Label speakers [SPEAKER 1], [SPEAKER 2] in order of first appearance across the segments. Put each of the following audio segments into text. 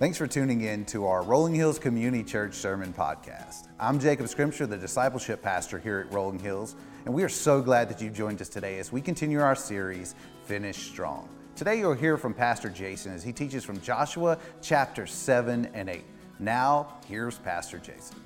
[SPEAKER 1] Thanks for tuning in to our Rolling Hills Community Church Sermon Podcast. I'm Jacob Scrimshire, the discipleship pastor here at Rolling Hills, and we are so glad that you've joined us today as we continue our series, Finish Strong. Today you'll hear from Pastor Jason as he teaches from Joshua chapter 7 and 8. Now, here's Pastor Jason.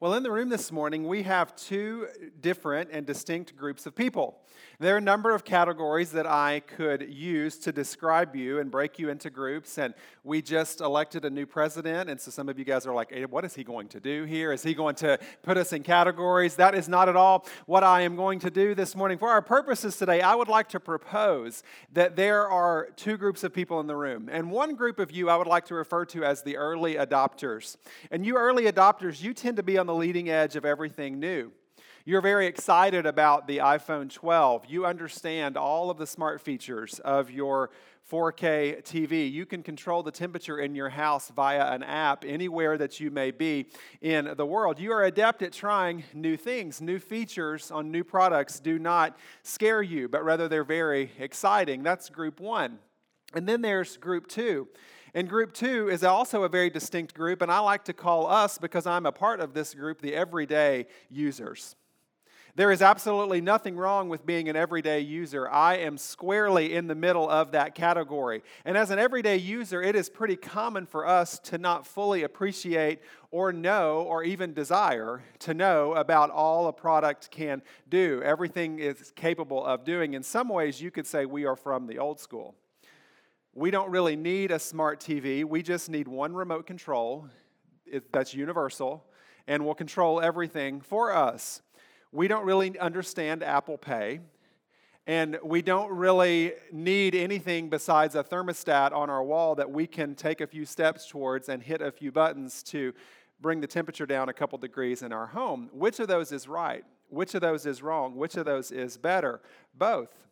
[SPEAKER 2] Well, in the room this morning, we have two different and distinct groups of people. There are a number of categories that I could use to describe you and break you into groups. And we just elected a new president. And so some of you guys are like, hey, what is he going to do here? Is he going to put us in categories? That is not at all what I am going to do this morning. For our purposes today, I would like to propose that there are two groups of people in the room. And one group of you I would like to refer to as the early adopters. And you early adopters, you tend to be on the leading edge of everything new. You're very excited about the iPhone 12. You understand all of the smart features of your 4K TV. You can control the temperature in your house via an app anywhere that you may be in the world. You are adept at trying new things. New features on new products do not scare you, but rather they're very exciting. That's group one. And then there's group two. And group two is also a very distinct group, and I like to call us, because I'm a part of this group, the everyday users. There is absolutely nothing wrong with being an everyday user. I am squarely in the middle of that category. And as an everyday user, it is pretty common for us to not fully appreciate or know or even desire to know about all a product can do, everything it's capable of doing. In some ways, you could say we are from the old school. We don't really need a smart TV, we just need one remote control that's universal and will control everything for us we don't really understand Apple Pay, and we don't really need anything besides a thermostat on our wall that we can take a few steps towards and hit a few buttons to bring the temperature down a couple degrees in our home. Which of those is right? Which of those is wrong? Which of those is better? Both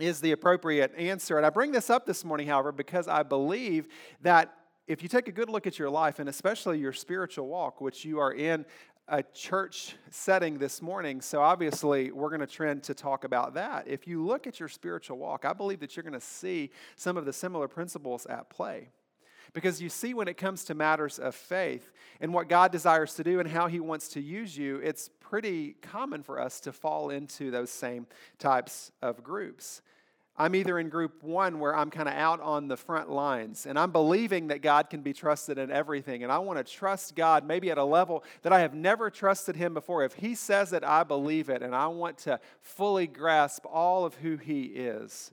[SPEAKER 2] is the appropriate answer. And I bring this up this morning, however, because I believe that if you take a good look at your life and especially your spiritual walk, which you are in a church setting this morning, so obviously we're going to trend to talk about that. If you look at your spiritual walk, I believe that you're going to see some of the similar principles at play. Because you see, when it comes to matters of faith and what God desires to do and how He wants to use you, it's pretty common for us to fall into those same types of groups. I'm either in group one where I'm kind of out on the front lines and I'm believing that God can be trusted in everything. And I want to trust God maybe at a level that I have never trusted Him before. If He says it, I believe it. And I want to fully grasp all of who He is.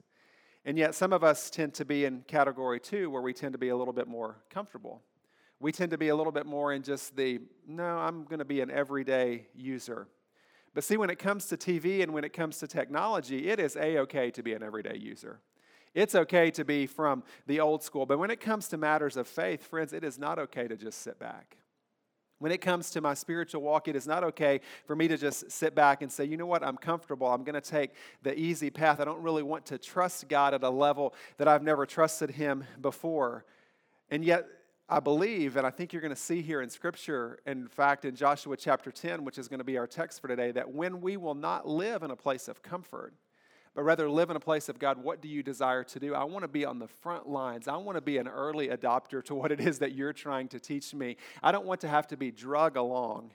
[SPEAKER 2] And yet, some of us tend to be in category two where we tend to be a little bit more comfortable. We tend to be a little bit more in just the, no, I'm going to be an everyday user. But see, when it comes to TV and when it comes to technology, it is a okay to be an everyday user. It's okay to be from the old school. But when it comes to matters of faith, friends, it is not okay to just sit back. When it comes to my spiritual walk, it is not okay for me to just sit back and say, you know what, I'm comfortable. I'm going to take the easy path. I don't really want to trust God at a level that I've never trusted Him before. And yet, I believe, and I think you're going to see here in Scripture, in fact, in Joshua chapter 10, which is going to be our text for today, that when we will not live in a place of comfort, but rather live in a place of God, what do you desire to do? I want to be on the front lines. I want to be an early adopter to what it is that you're trying to teach me. I don't want to have to be drug along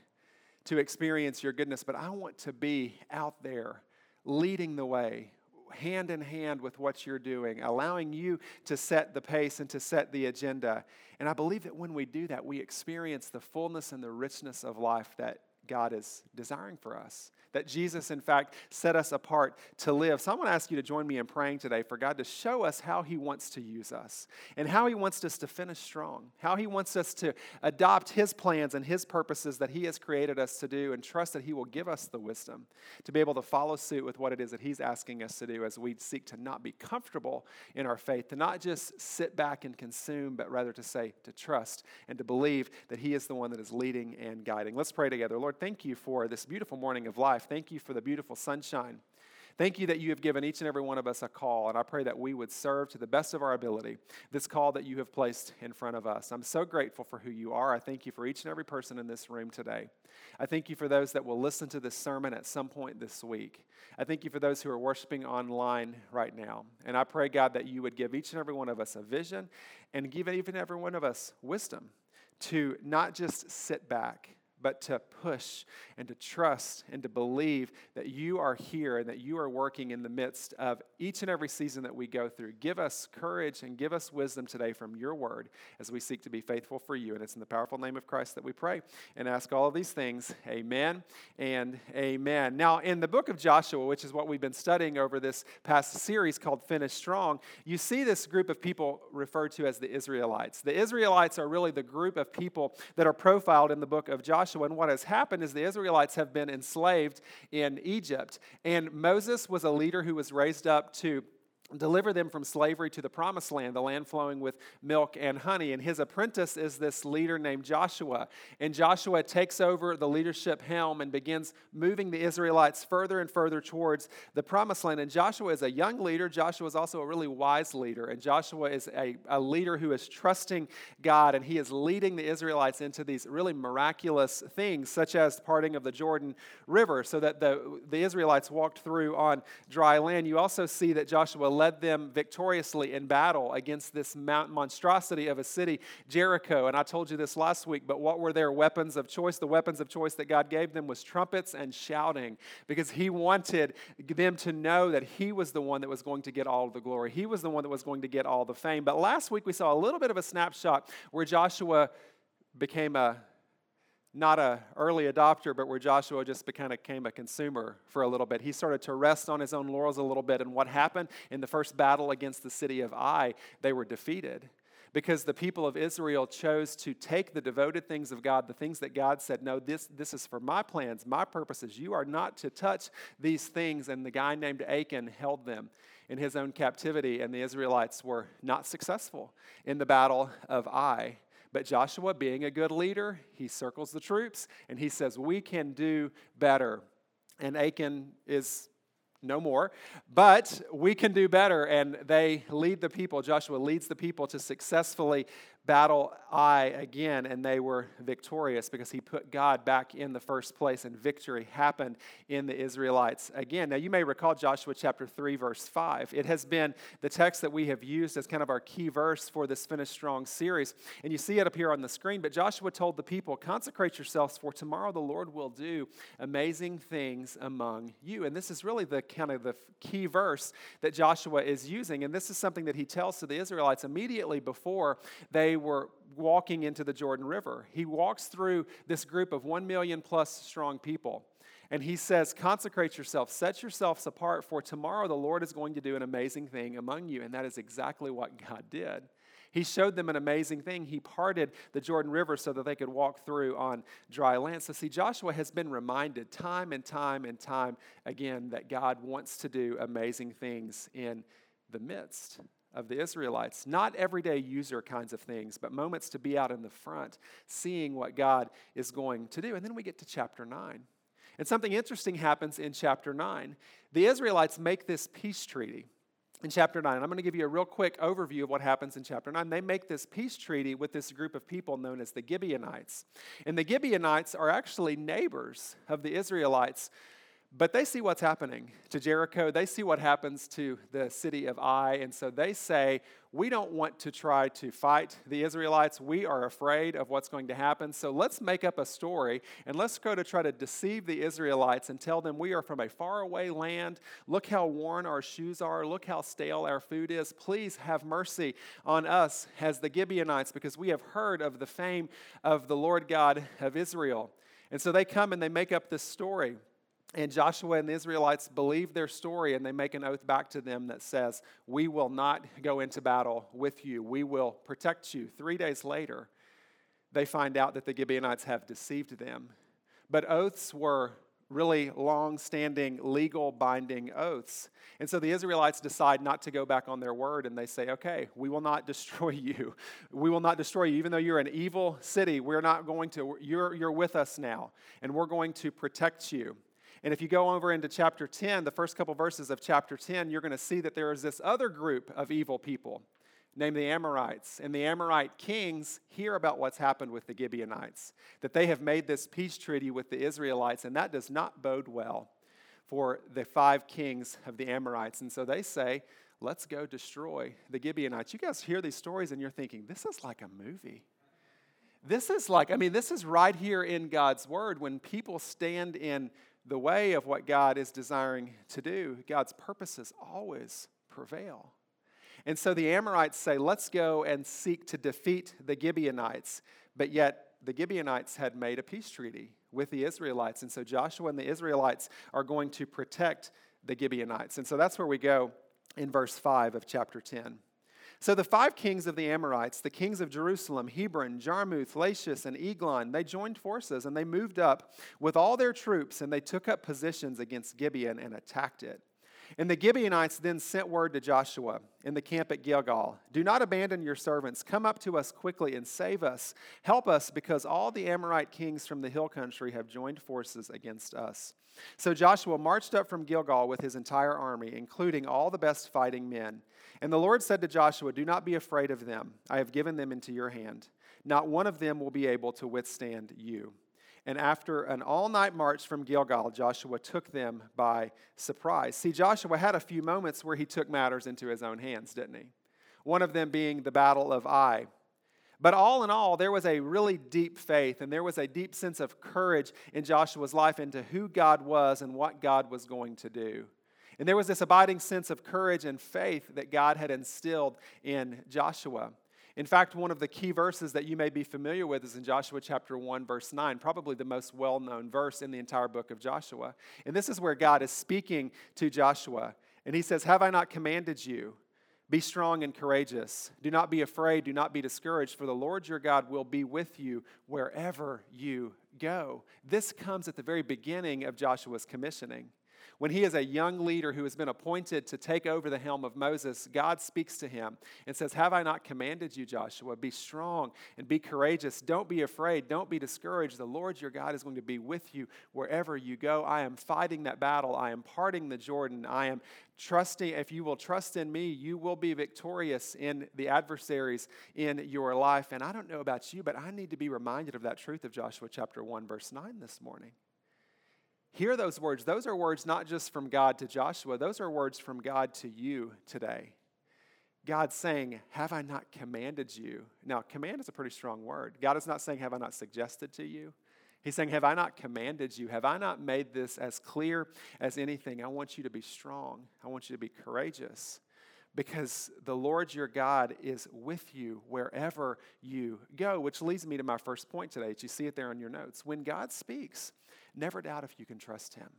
[SPEAKER 2] to experience your goodness, but I want to be out there leading the way, hand in hand with what you're doing, allowing you to set the pace and to set the agenda. And I believe that when we do that, we experience the fullness and the richness of life that God is desiring for us that Jesus, in fact, set us apart to live. So I want to ask you to join me in praying today for God to show us how He wants to use us and how He wants us to finish strong, how He wants us to adopt His plans and His purposes that He has created us to do, and trust that He will give us the wisdom to be able to follow suit with what it is that He's asking us to do as we seek to not be comfortable in our faith, to not just sit back and consume, but rather to say, to trust and to believe that He is the one that is leading and guiding. Let's pray together. Lord, thank you for this beautiful morning of life life. Thank you for the beautiful sunshine. Thank you that you have given each and every one of us a call, and I pray that we would serve to the best of our ability this call that you have placed in front of us. I'm so grateful for who you are. I thank you for each and every person in this room today. I thank you for those that will listen to this sermon at some point this week. I thank you for those who are worshiping online right now. And I pray, God, that you would give each and every one of us a vision and give even every one of us wisdom to not just sit back but to push and to trust and to believe that you are here and that you are working in the midst of each and every season that we go through. Give us courage and give us wisdom today from your word as we seek to be faithful for you. And it's in the powerful name of Christ that we pray and ask all of these things. Amen and amen. Now, in the book of Joshua, which is what we've been studying over this past series called Finish Strong, you see this group of people referred to as the Israelites. The Israelites are really the group of people that are profiled in the book of Joshua. Joshua. And what has happened is the Israelites have been enslaved in Egypt. And Moses was a leader who was raised up to deliver them from slavery to the promised land, the land flowing with milk and honey. And his apprentice is this leader named Joshua. And Joshua takes over the leadership helm and begins moving the Israelites further and further towards the promised land. And Joshua is a young leader. Joshua is also a really wise leader. And Joshua is a, a leader who is trusting God and he is leading the Israelites into these really miraculous things, such as the parting of the Jordan River, so that the, the Israelites walked through on dry land. You also see that Joshua led them victoriously in battle against this monstrosity of a city, Jericho. And I told you this last week, but what were their weapons of choice? The weapons of choice that God gave them was trumpets and shouting because He wanted them to know that He was the one that was going to get all the glory. He was the one that was going to get all the fame. But last week we saw a little bit of a snapshot where Joshua became a not a early adopter, but where Joshua just kind of became a consumer for a little bit. He started to rest on his own laurels a little bit. And what happened in the first battle against the city of Ai? They were defeated because the people of Israel chose to take the devoted things of God, the things that God said, No, this, this is for my plans, my purposes. You are not to touch these things. And the guy named Achan held them in his own captivity, and the Israelites were not successful in the battle of Ai. But Joshua, being a good leader, he circles the troops and he says, We can do better. And Achan is no more, but we can do better. And they lead the people, Joshua leads the people to successfully battle Ai again, and they were victorious because he put God back in the first place, and victory happened in the Israelites again. Now, you may recall Joshua chapter 3, verse 5. It has been the text that we have used as kind of our key verse for this Finish Strong series, and you see it up here on the screen. But Joshua told the people, Consecrate yourselves, for tomorrow the Lord will do amazing things among you. And this is really the kind of the key verse that Joshua is using, and this is something that he tells to the Israelites immediately before they they were walking into the Jordan River. He walks through this group of 1 million plus strong people. And he says, Consecrate yourself, set yourselves apart, for tomorrow the Lord is going to do an amazing thing among you. And that is exactly what God did. He showed them an amazing thing. He parted the Jordan River so that they could walk through on dry land. So, see, Joshua has been reminded time and time and time again that God wants to do amazing things in the midst of the Israelites. Not everyday user kinds of things, but moments to be out in the front, seeing what God is going to do. And then we get to chapter 9. And something interesting happens in chapter 9. The Israelites make this peace treaty in chapter 9. And I'm going to give you a real quick overview of what happens in chapter 9. They make this peace treaty with this group of people known as the Gibeonites. And the Gibeonites are actually neighbors of the Israelites but they see what's happening to Jericho. They see what happens to the city of Ai. And so they say, We don't want to try to fight the Israelites. We are afraid of what's going to happen. So let's make up a story and let's go to try to deceive the Israelites and tell them we are from a faraway land. Look how worn our shoes are. Look how stale our food is. Please have mercy on us as the Gibeonites because we have heard of the fame of the Lord God of Israel. And so they come and they make up this story. And Joshua and the Israelites believe their story and they make an oath back to them that says, We will not go into battle with you. We will protect you. Three days later, they find out that the Gibeonites have deceived them. But oaths were really long standing, legal binding oaths. And so the Israelites decide not to go back on their word and they say, okay, we will not destroy you. We will not destroy you. Even though you're an evil city, we're not going to, you're, you're with us now and we're going to protect you. And if you go over into chapter 10, the first couple verses of chapter 10, you're going to see that there is this other group of evil people named the Amorites. And the Amorite kings hear about what's happened with the Gibeonites, that they have made this peace treaty with the Israelites, and that does not bode well for the five kings of the Amorites. And so they say, let's go destroy the Gibeonites. You guys hear these stories and you're thinking, this is like a movie. This is like, I mean, this is right here in God's word when people stand in the way of what God is desiring to do, God's purposes always prevail. And so the Amorites say, let's go and seek to defeat the Gibeonites. But yet, the Gibeonites had made a peace treaty with the Israelites. And so Joshua and the Israelites are going to protect the Gibeonites. And so that's where we go in verse 5 of chapter 10. So the five kings of the Amorites, the kings of Jerusalem, Hebron, Jarmuth, Lachish, and Eglon, they joined forces and they moved up with all their troops and they took up positions against Gibeon and attacked it. And the Gibeonites then sent word to Joshua in the camp at Gilgal Do not abandon your servants. Come up to us quickly and save us. Help us, because all the Amorite kings from the hill country have joined forces against us. So Joshua marched up from Gilgal with his entire army, including all the best fighting men. And the Lord said to Joshua, Do not be afraid of them. I have given them into your hand. Not one of them will be able to withstand you. And after an all night march from Gilgal, Joshua took them by surprise. See, Joshua had a few moments where he took matters into his own hands, didn't he? One of them being the Battle of Ai. But all in all, there was a really deep faith and there was a deep sense of courage in Joshua's life into who God was and what God was going to do. And there was this abiding sense of courage and faith that God had instilled in Joshua. In fact, one of the key verses that you may be familiar with is in Joshua chapter 1, verse 9, probably the most well known verse in the entire book of Joshua. And this is where God is speaking to Joshua. And he says, Have I not commanded you? Be strong and courageous. Do not be afraid. Do not be discouraged, for the Lord your God will be with you wherever you go. This comes at the very beginning of Joshua's commissioning. When he is a young leader who has been appointed to take over the helm of Moses, God speaks to him and says, Have I not commanded you, Joshua? Be strong and be courageous. Don't be afraid. Don't be discouraged. The Lord your God is going to be with you wherever you go. I am fighting that battle. I am parting the Jordan. I am trusting. If you will trust in me, you will be victorious in the adversaries in your life. And I don't know about you, but I need to be reminded of that truth of Joshua chapter 1, verse 9 this morning. Hear those words. Those are words not just from God to Joshua, those are words from God to you today. God saying, Have I not commanded you? Now, command is a pretty strong word. God is not saying, Have I not suggested to you? He's saying, Have I not commanded you? Have I not made this as clear as anything? I want you to be strong. I want you to be courageous because the Lord your God is with you wherever you go, which leads me to my first point today. You see it there on your notes. When God speaks, never doubt if you can trust him.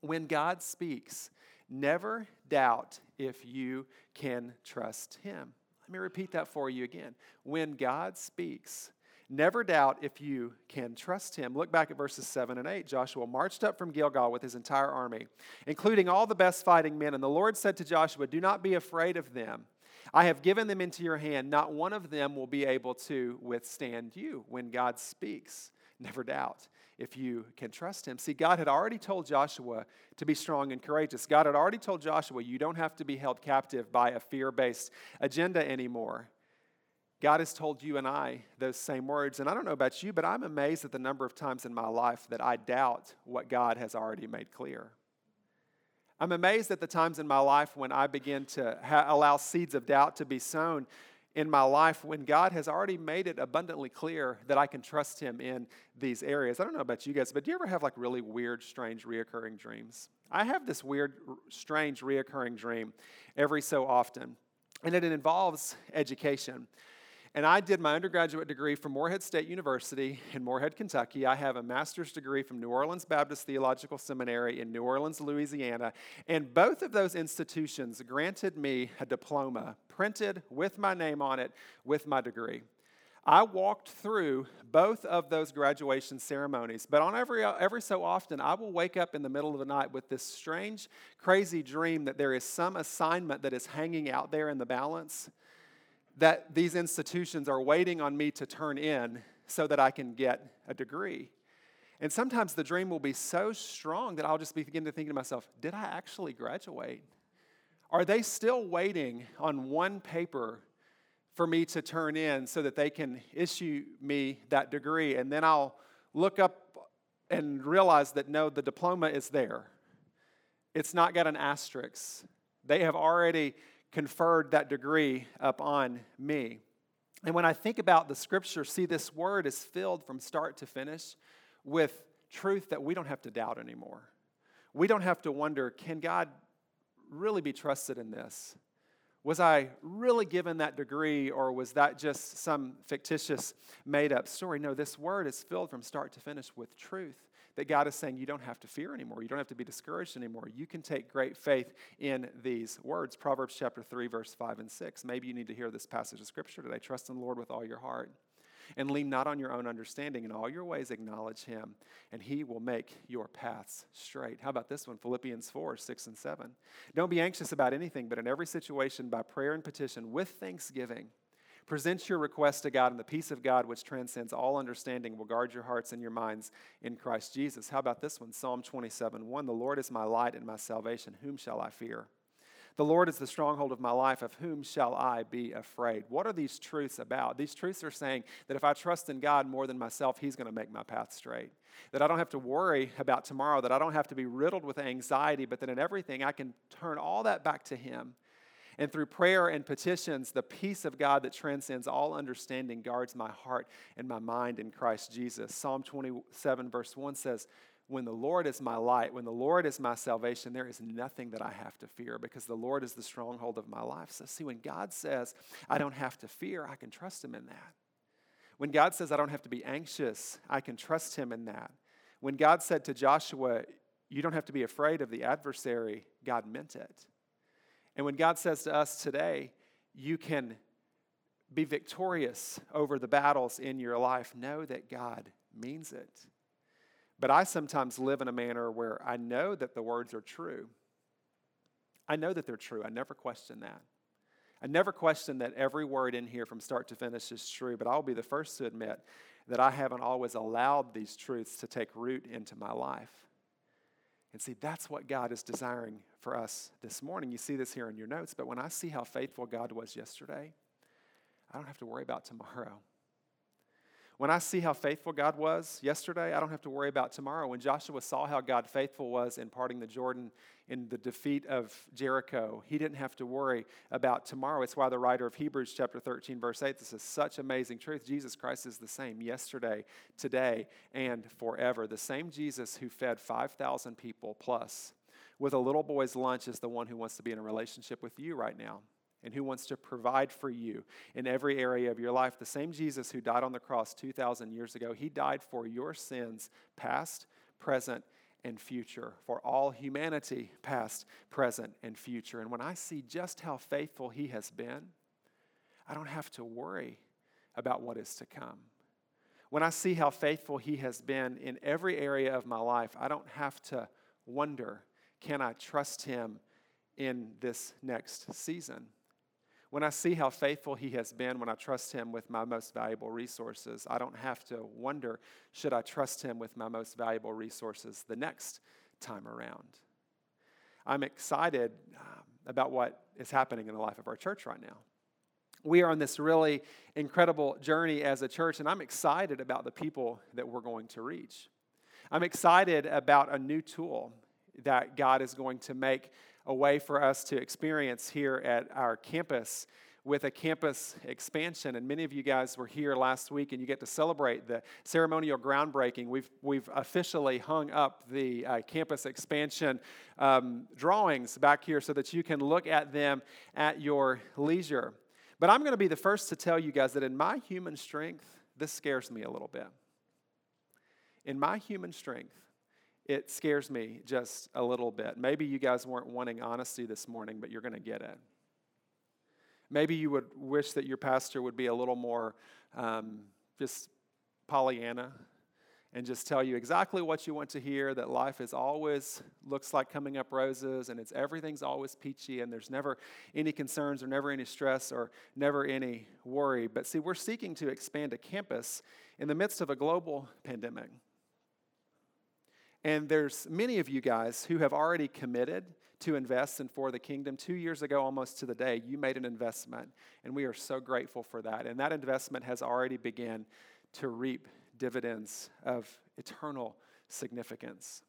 [SPEAKER 2] When God speaks, never doubt if you can trust him. Let me repeat that for you again. When God speaks, Never doubt if you can trust him. Look back at verses 7 and 8. Joshua marched up from Gilgal with his entire army, including all the best fighting men. And the Lord said to Joshua, Do not be afraid of them. I have given them into your hand. Not one of them will be able to withstand you when God speaks. Never doubt if you can trust him. See, God had already told Joshua to be strong and courageous. God had already told Joshua, You don't have to be held captive by a fear based agenda anymore. God has told you and I those same words. And I don't know about you, but I'm amazed at the number of times in my life that I doubt what God has already made clear. I'm amazed at the times in my life when I begin to ha- allow seeds of doubt to be sown in my life when God has already made it abundantly clear that I can trust Him in these areas. I don't know about you guys, but do you ever have like really weird, strange, reoccurring dreams? I have this weird, strange, reoccurring dream every so often, and it involves education. And I did my undergraduate degree from Morehead State University in Morehead, Kentucky. I have a master's degree from New Orleans Baptist Theological Seminary in New Orleans, Louisiana. And both of those institutions granted me a diploma printed with my name on it with my degree. I walked through both of those graduation ceremonies, but on every, every so often, I will wake up in the middle of the night with this strange, crazy dream that there is some assignment that is hanging out there in the balance that these institutions are waiting on me to turn in so that I can get a degree. And sometimes the dream will be so strong that I'll just begin to think to myself, did I actually graduate? Are they still waiting on one paper for me to turn in so that they can issue me that degree? And then I'll look up and realize that no, the diploma is there. It's not got an asterisk. They have already conferred that degree upon me. And when I think about the scripture, see, this word is filled from start to finish with truth that we don't have to doubt anymore. We don't have to wonder can God really be trusted in this? Was I really given that degree, or was that just some fictitious, made up story? No, this word is filled from start to finish with truth that God is saying you don't have to fear anymore. You don't have to be discouraged anymore. You can take great faith in these words. Proverbs chapter 3, verse 5 and 6. Maybe you need to hear this passage of scripture today. Trust in the Lord with all your heart and lean not on your own understanding. In all your ways, acknowledge him, and he will make your paths straight. How about this one? Philippians 4 6 and 7. Don't be anxious about anything, but in every situation, by prayer and petition, with thanksgiving, present your request to God, and the peace of God, which transcends all understanding, will guard your hearts and your minds in Christ Jesus. How about this one? Psalm 27 1. The Lord is my light and my salvation. Whom shall I fear? The Lord is the stronghold of my life. Of whom shall I be afraid? What are these truths about? These truths are saying that if I trust in God more than myself, He's going to make my path straight. That I don't have to worry about tomorrow, that I don't have to be riddled with anxiety, but that in everything I can turn all that back to Him. And through prayer and petitions, the peace of God that transcends all understanding guards my heart and my mind in Christ Jesus. Psalm 27, verse 1 says, when the Lord is my light, when the Lord is my salvation, there is nothing that I have to fear because the Lord is the stronghold of my life. So, see, when God says I don't have to fear, I can trust Him in that. When God says I don't have to be anxious, I can trust Him in that. When God said to Joshua, You don't have to be afraid of the adversary, God meant it. And when God says to us today, You can be victorious over the battles in your life, know that God means it. But I sometimes live in a manner where I know that the words are true. I know that they're true. I never question that. I never question that every word in here from start to finish is true, but I'll be the first to admit that I haven't always allowed these truths to take root into my life. And see, that's what God is desiring for us this morning. You see this here in your notes, but when I see how faithful God was yesterday, I don't have to worry about tomorrow. When I see how faithful God was yesterday, I don't have to worry about tomorrow. When Joshua saw how God faithful was in parting the Jordan in the defeat of Jericho, he didn't have to worry about tomorrow. It's why the writer of Hebrews chapter 13 verse 8 this is such amazing truth. Jesus Christ is the same yesterday, today, and forever. The same Jesus who fed 5,000 people plus with a little boy's lunch is the one who wants to be in a relationship with you right now and who wants to provide for you in every area of your life. The same Jesus who died on the cross 2,000 years ago, he died for your sins, past, present, and future, for all humanity, past, present, and future. And when I see just how faithful he has been, I don't have to worry about what is to come. When I see how faithful he has been in every area of my life, I don't have to wonder can I trust him in this next season? When I see how faithful He has been, when I trust Him with my most valuable resources, I don't have to wonder should I trust Him with my most valuable resources the next time around. I'm excited um, about what is happening in the life of our church right now. We are on this really incredible journey as a church, and I'm excited about the people that we're going to reach. I'm excited about a new tool that God is going to make a way for us to experience here at our campus with a campus expansion. And many of you guys were here last week and you get to celebrate the ceremonial groundbreaking. We've, we've officially hung up the uh, campus expansion um, drawings back here so that you can look at them at your leisure. But I'm going to be the first to tell you guys that in my human strength, this scares me a little bit. In my human strength, it scares me just a little bit. Maybe you guys weren't wanting honesty this morning, but you're going to get it. Maybe you would wish that your pastor would be a little more um, just Pollyanna and just tell you exactly what you want to hear that life is always looks like coming up roses and it's everything's always peachy and there's never any concerns or never any stress or never any worry but see we're seeking to expand a campus in the midst of a global pandemic And there's many of you guys who have already committed to invest in For the Kingdom. Two years ago, almost to the day, you made an investment, and we are so grateful for that. And that investment has already begun to reap dividends of eternal significance.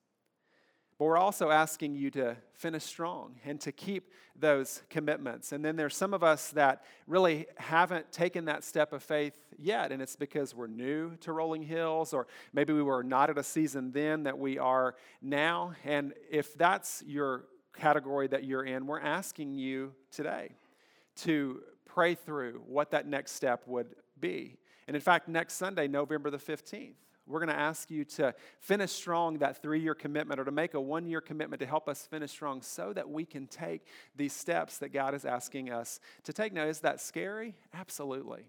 [SPEAKER 2] But we're also asking you to finish strong and to keep those commitments. And then there's some of us that really haven't taken that step of faith yet, and it's because we're new to Rolling Hills, or maybe we were not at a season then that we are now. And if that's your category that you're in, we're asking you today to pray through what that next step would be. And in fact, next Sunday, November the 15th, we're going to ask you to finish strong that three year commitment or to make a one year commitment to help us finish strong so that we can take these steps that God is asking us to take. Now, is that scary? Absolutely.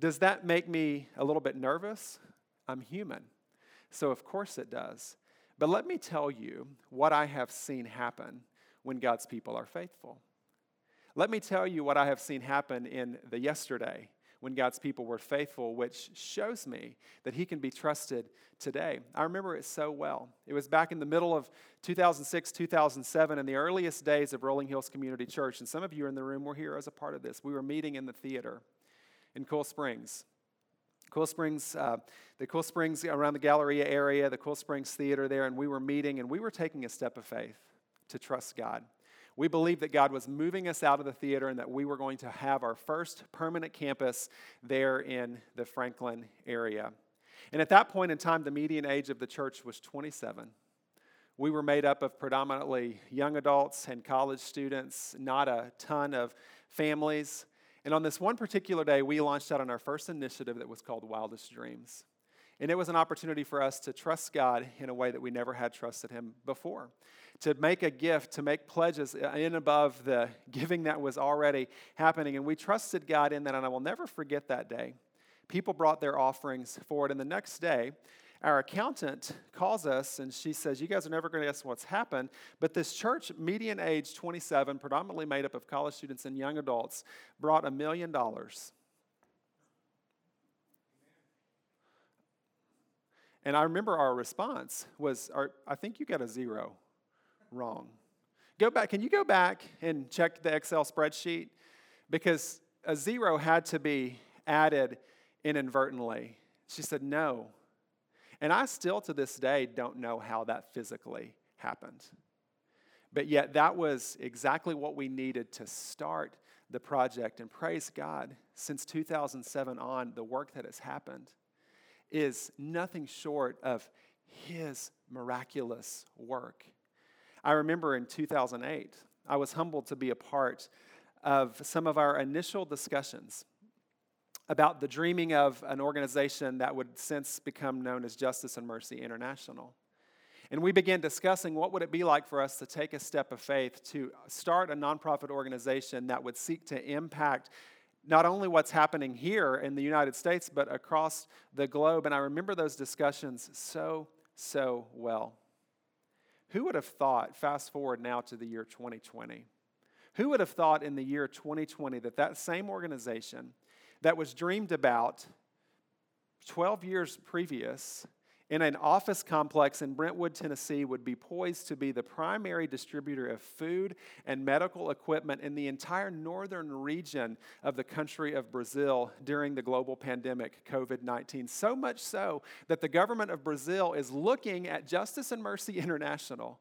[SPEAKER 2] Does that make me a little bit nervous? I'm human. So, of course, it does. But let me tell you what I have seen happen when God's people are faithful. Let me tell you what I have seen happen in the yesterday when God's people were faithful, which shows me that He can be trusted today. I remember it so well. It was back in the middle of 2006, 2007, in the earliest days of Rolling Hills Community Church. And some of you in the room were here as a part of this. We were meeting in the theater in Cool Springs. Cool Springs, uh, the Cool Springs around the Galleria area, the Cool Springs Theater there, and we were meeting and we were taking a step of faith to trust God. We believed that God was moving us out of the theater and that we were going to have our first permanent campus there in the Franklin area. And at that point in time, the median age of the church was 27. We were made up of predominantly young adults and college students, not a ton of families. And on this one particular day, we launched out on our first initiative that was called Wildest Dreams. And it was an opportunity for us to trust God in a way that we never had trusted Him before. To make a gift, to make pledges in above the giving that was already happening. And we trusted God in that, and I will never forget that day. People brought their offerings forward, and the next day, our accountant calls us and she says, You guys are never going to guess what's happened, but this church, median age 27, predominantly made up of college students and young adults, brought a million dollars And I remember our response was, I think you got a zero wrong. Go back, can you go back and check the Excel spreadsheet? Because a zero had to be added inadvertently. She said, no. And I still to this day don't know how that physically happened. But yet, that was exactly what we needed to start the project. And praise God, since 2007 on, the work that has happened is nothing short of His miraculous work. I remember in 2008, I was humbled to be a part of some of our initial discussions about the dreaming of an organization that would since become known as Justice and Mercy International. And we began discussing what would it be like for us to take a step of faith to start a nonprofit organization that would seek to impact not only what's happening here in the United States, but across the globe. And I remember those discussions so, so well. Who would have thought, fast forward now to the year 2020, who would have thought in the year 2020 that that same organization that was dreamed about 12 years previous in an office complex in Brentwood, Tennessee, would be poised to be the primary distributor of food and medical equipment in the entire northern region of the country of Brazil during the global pandemic, COVID 19. So much so that the government of Brazil is looking at Justice and Mercy International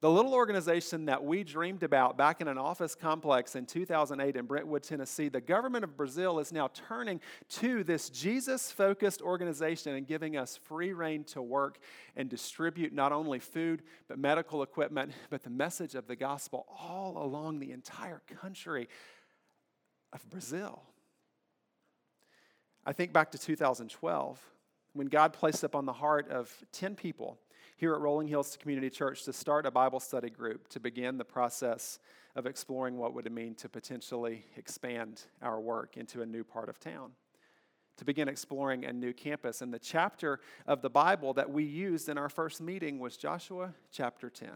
[SPEAKER 2] the little organization that we dreamed about back in an office complex in 2008 in Brentwood, Tennessee, the government of Brazil is now turning to this Jesus focused organization and giving us free rein to work and distribute not only food, but medical equipment, but the message of the gospel all along the entire country of Brazil. I think back to 2012 when God placed upon the heart of 10 people here at Rolling Hills Community Church to start a Bible study group to begin the process of exploring what would it mean to potentially expand our work into a new part of town. To begin exploring a new campus. And the chapter of the Bible that we used in our first meeting was Joshua chapter 10.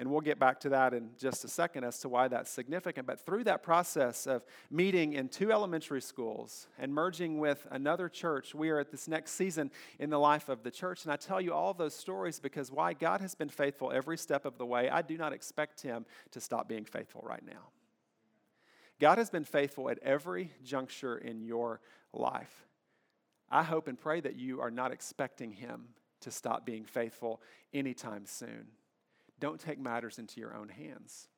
[SPEAKER 2] And we'll get back to that in just a second as to why that's significant. But through that process of meeting in two elementary schools and merging with another church, we are at this next season in the life of the church. And I tell you all those stories because why God has been faithful every step of the way, I do not expect Him to stop being faithful right now. God has been faithful at every juncture in your life. I hope and pray that you are not expecting Him to stop being faithful anytime soon. Don't take matters into your own hands.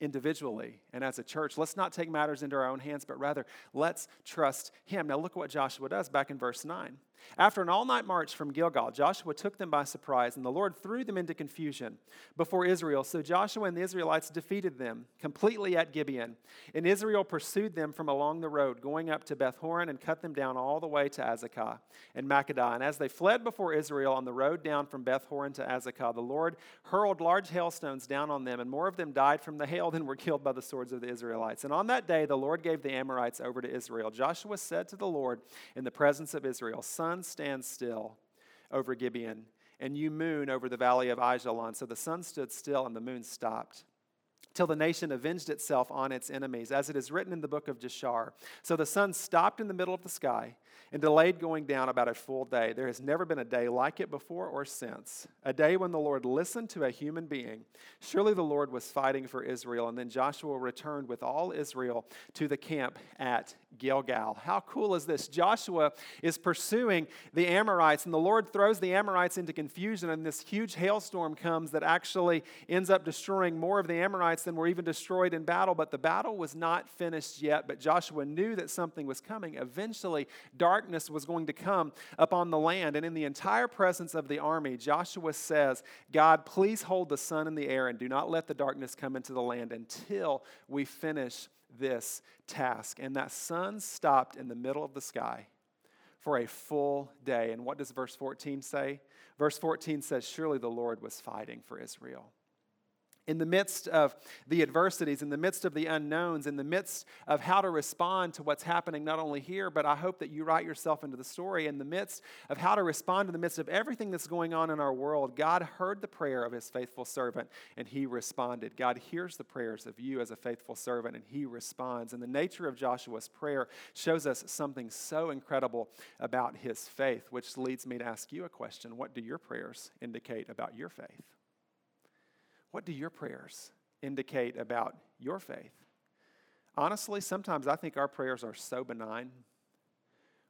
[SPEAKER 2] Individually and as a church, let's not take matters into our own hands, but rather let's trust Him. Now, look at what Joshua does back in verse 9. After an all night march from Gilgal, Joshua took them by surprise, and the Lord threw them into confusion before Israel. So Joshua and the Israelites defeated them completely at Gibeon. And Israel pursued them from along the road, going up to Beth Horon, and cut them down all the way to Azekah and Makkedah. And as they fled before Israel on the road down from Beth Horon to Azekah, the Lord hurled large hailstones down on them, and more of them died from the hail than were killed by the swords of the Israelites. And on that day, the Lord gave the Amorites over to Israel. Joshua said to the Lord in the presence of Israel, Sun, sun stands still over Gibeon, and you moon over the valley of Ajalon. So the sun stood still and the moon stopped till the nation avenged itself on its enemies, as it is written in the book of Jashar. So the sun stopped in the middle of the sky and delayed going down about a full day. There has never been a day like it before or since, a day when the Lord listened to a human being. Surely the Lord was fighting for Israel. And then Joshua returned with all Israel to the camp at Gilgal. How cool is this? Joshua is pursuing the Amorites, and the Lord throws the Amorites into confusion, and this huge hailstorm comes that actually ends up destroying more of the Amorites than were even destroyed in battle. But the battle was not finished yet. But Joshua knew that something was coming. Eventually, darkness was going to come upon the land. And in the entire presence of the army, Joshua says, God, please hold the sun in the air and do not let the darkness come into the land until we finish this task. And that sun stopped in the middle of the sky for a full day. And what does verse 14 say? Verse 14 says, Surely the Lord was fighting for Israel in the midst of the adversities, in the midst of the unknowns, in the midst of how to respond to what's happening, not only here, but I hope that you write yourself into the story. In the midst of how to respond in the midst of everything that's going on in our world, God heard the prayer of his faithful servant and he responded. God hears the prayers of you as a faithful servant and he responds. And the nature of Joshua's prayer shows us something so incredible about his faith, which leads me to ask you a question What do your prayers indicate about your faith? What do your prayers indicate about your faith? Honestly, sometimes I think our prayers are so benign.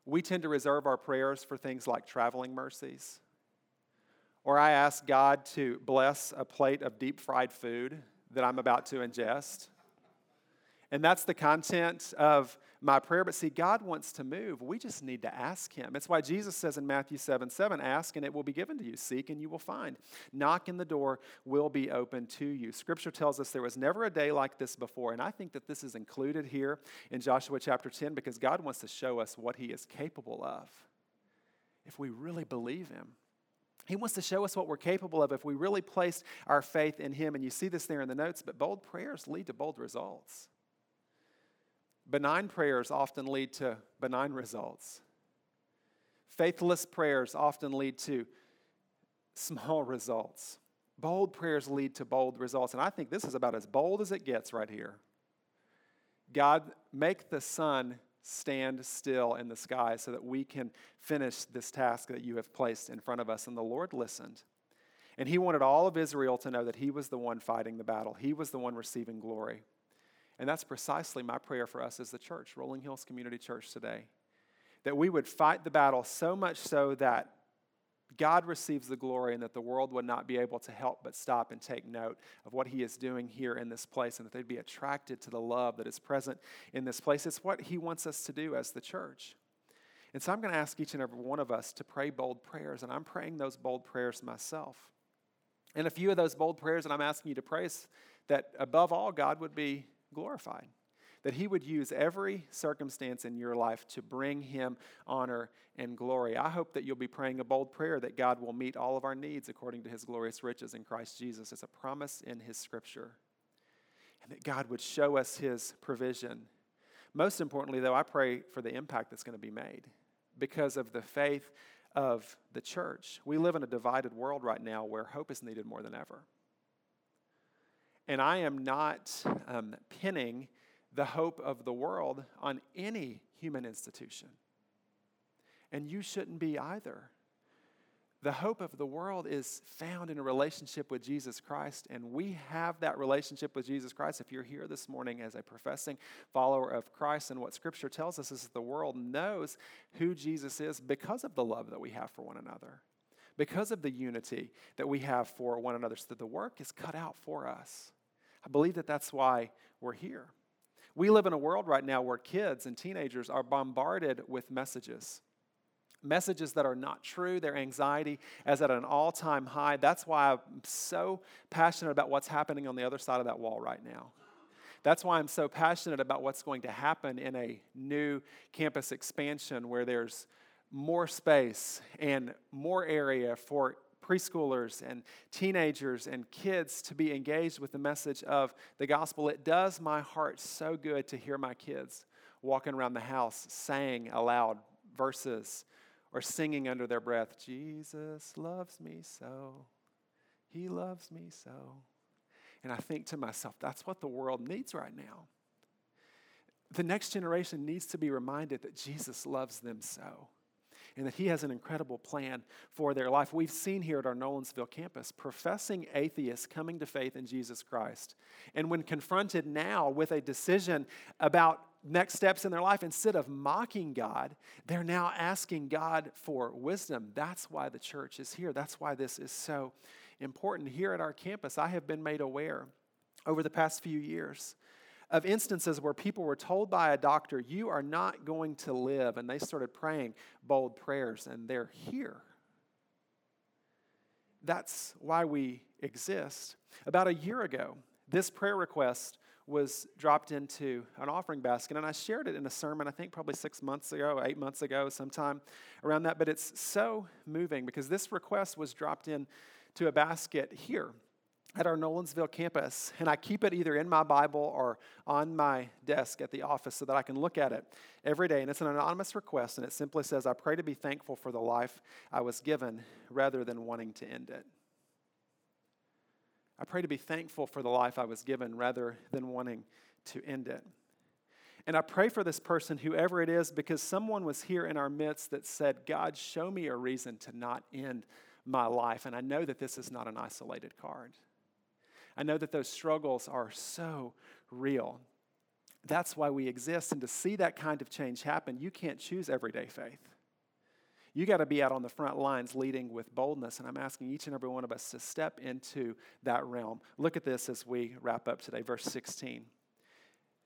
[SPEAKER 2] We tend to reserve our prayers for things like traveling mercies. Or I ask God to bless a plate of deep fried food that I'm about to ingest. And that's the content of my prayer. But see, God wants to move. We just need to ask Him. It's why Jesus says in Matthew 7 7, ask and it will be given to you. Seek and you will find. Knock and the door will be open to you. Scripture tells us there was never a day like this before. And I think that this is included here in Joshua chapter 10 because God wants to show us what He is capable of if we really believe Him. He wants to show us what we're capable of if we really place our faith in Him. And you see this there in the notes, but bold prayers lead to bold results. Benign prayers often lead to benign results. Faithless prayers often lead to small results. Bold prayers lead to bold results. And I think this is about as bold as it gets right here. God, make the sun stand still in the sky so that we can finish this task that you have placed in front of us. And the Lord listened. And he wanted all of Israel to know that he was the one fighting the battle, he was the one receiving glory. And that's precisely my prayer for us as the church, Rolling Hills Community Church today. That we would fight the battle so much so that God receives the glory and that the world would not be able to help but stop and take note of what He is doing here in this place and that they'd be attracted to the love that is present in this place. It's what He wants us to do as the church. And so I'm going to ask each and every one of us to pray bold prayers, and I'm praying those bold prayers myself. And a few of those bold prayers that I'm asking you to pray is that above all, God would be glorified. That he would use every circumstance in your life to bring him honor and glory. I hope that you'll be praying a bold prayer that God will meet all of our needs according to his glorious riches in Christ Jesus. It's a promise in his scripture. And that God would show us his provision. Most importantly, though, I pray for the impact that's going to be made because of the faith of the church. We live in a divided world right now where hope is needed more than ever. And I am not um, pinning the hope of the world on any human institution. And you shouldn't be either. The hope of the world is found in a relationship with Jesus Christ, and we have that relationship with Jesus Christ. If you're here this morning as a professing follower of Christ, and what Scripture tells us is that the world knows who Jesus is because of the love that we have for one another, because of the unity that we have for one another, so that the work is cut out for us. I believe that that's why we're here. We live in a world right now where kids and teenagers are bombarded with messages messages that are not true. Their anxiety is at an all time high. That's why I'm so passionate about what's happening on the other side of that wall right now. That's why I'm so passionate about what's going to happen in a new campus expansion where there's more space and more area for preschoolers and teenagers and kids to be engaged with the message of the gospel. It does my heart so good to hear my kids walking around the house saying aloud verses or singing under their breath, Jesus loves me so. He loves me so. And I think to myself, that's what the world needs right now. The next generation needs to be reminded that Jesus loves them so and that He has an incredible plan for their life. We've seen here at our Nolensville campus professing atheists coming to faith in Jesus Christ. And when confronted now with a decision about next steps in their life, instead of mocking God, they're now asking God for wisdom. That's why the church is here. That's why this is so important. Here at our campus, I have been made aware over the past few years of instances where people were told by a doctor, You are not going to live. And they started praying bold prayers, and they're here. That's why we exist. About a year ago, this prayer request was dropped into an offering basket, and I shared it in a sermon, I think probably six months ago, eight months ago, sometime around that. But it's so moving because this request was dropped in to a basket here at our Nolensville campus, and I keep it either in my Bible or on my desk at the office so that I can look at it every day. And it's an anonymous request, and it simply says, I pray to be thankful for the life I was given rather than wanting to end it. I pray to be thankful for the life I was given rather than wanting to end it. And I pray for this person, whoever it is, because someone was here in our midst that said, God, show me a reason to not end my life. And I know that this is not an isolated card. I know that those struggles are so real. That's why we exist. And to see that kind of change happen, you can't choose everyday faith. You got to be out on the front lines leading with boldness. And I'm asking each and every one of us to step into that realm. Look at this as we wrap up today, verse 16.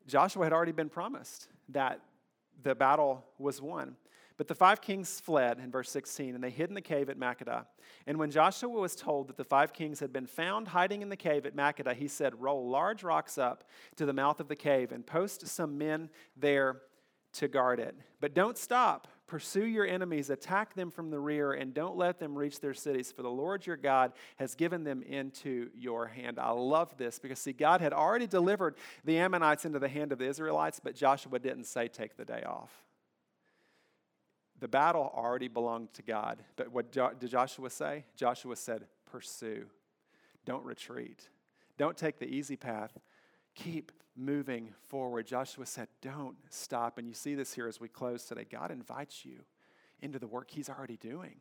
[SPEAKER 2] Joshua had already been promised that the battle was won. But the five kings fled in verse 16, and they hid in the cave at Makkedah. And when Joshua was told that the five kings had been found hiding in the cave at Makkedah, he said, Roll large rocks up to the mouth of the cave and post some men there to guard it. But don't stop. Pursue your enemies, attack them from the rear, and don't let them reach their cities, for the Lord your God has given them into your hand. I love this because, see, God had already delivered the Ammonites into the hand of the Israelites, but Joshua didn't say, Take the day off the battle already belonged to God. But what jo- did Joshua say? Joshua said, Pursue. Don't retreat. Don't take the easy path. Keep moving forward. Joshua said, Don't stop. And you see this here as we close today. God invites you into the work He's already doing.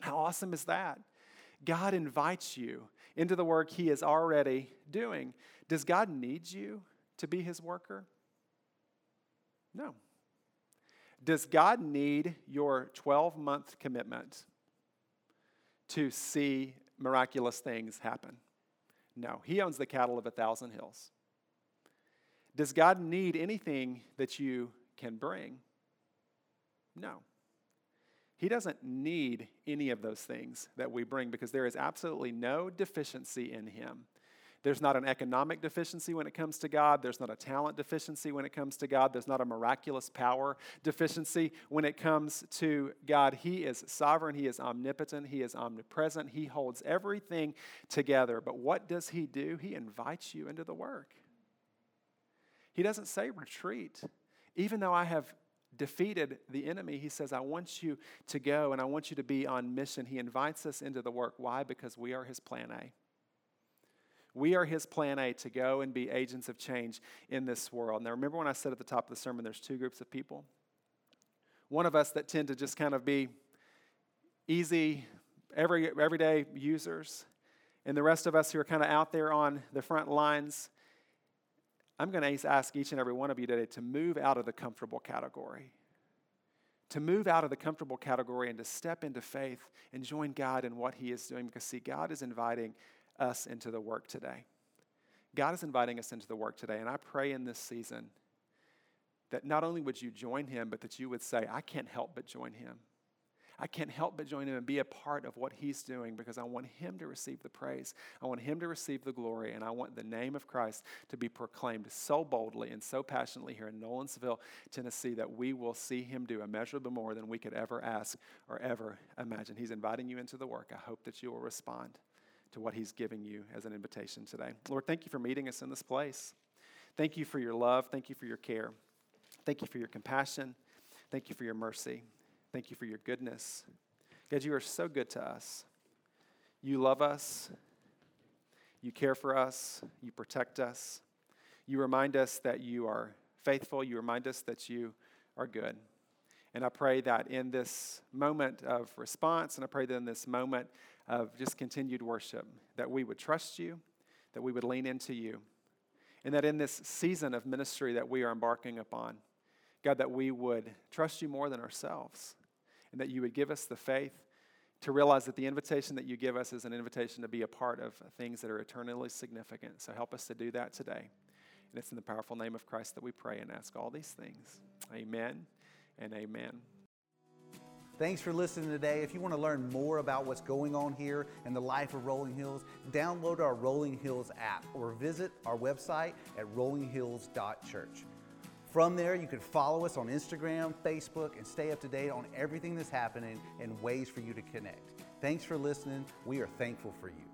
[SPEAKER 2] How awesome is that? God invites you into the work He is already doing. Does God need you to be His worker? No. Does God need your 12 month commitment to see miraculous things happen? No. He owns the cattle of a thousand hills. Does God need anything that you can bring? No. He doesn't need any of those things that we bring because there is absolutely no deficiency in Him. There's not an economic deficiency when it comes to God. There's not a talent deficiency when it comes to God. There's not a miraculous power deficiency when it comes to God. He is sovereign. He is omnipotent. He is omnipresent. He holds everything together. But what does He do? He invites you into the work. He doesn't say retreat. Even though I have defeated the enemy, he says, I want you to go and I want you to be on mission. He invites us into the work. Why? Because we are his plan A. We are his plan A to go and be agents of change in this world. Now, remember when I said at the top of the sermon there's two groups of people? One of us that tend to just kind of be easy, every, everyday users, and the rest of us who are kind of out there on the front lines. I'm going to ask each and every one of you today to move out of the comfortable category to move out of the comfortable category and to step into faith and join God in what He is doing. Because, see, God is inviting us into the work today. God is inviting us into the work today. And I pray in this season that not only would you join Him, but that you would say, I can't help but join Him. I can't help but join him and be a part of what he's doing because I want him to receive the praise. I want him to receive the glory, and I want the name of Christ to be proclaimed so boldly and so passionately here in Nolensville, Tennessee, that we will see him do immeasurably more than we could ever ask or ever imagine. He's inviting you into the work. I hope that you will respond to what he's giving you as an invitation today. Lord, thank you for meeting us in this place. Thank you for your love. Thank you for your care. Thank you for your compassion. Thank you for your mercy. Thank you for your goodness. God, you are so good to us. You love us. You care for us. You protect us. You remind us that you are faithful. You remind us that you are good. And I pray that in this moment of response, and I pray that in this moment of just continued worship, that we would trust you, that we would lean into you, and that in this season of ministry that we are embarking upon, God, that we would trust you more than ourselves and that you would give us the faith to realize that the invitation that you give us is an invitation to be a part of things that are eternally significant. So help us to do that today. And it's in the powerful name of Christ that we pray and ask all these things. Amen and amen.
[SPEAKER 1] Thanks for listening today. If you want to learn more about what's going on here in the life of Rolling Hills, download our Rolling Hills app or visit our website at rollinghills.church. From there, you can follow us on Instagram, Facebook, and stay up to date on everything that's happening and ways for you to connect. Thanks for listening. We are thankful for you.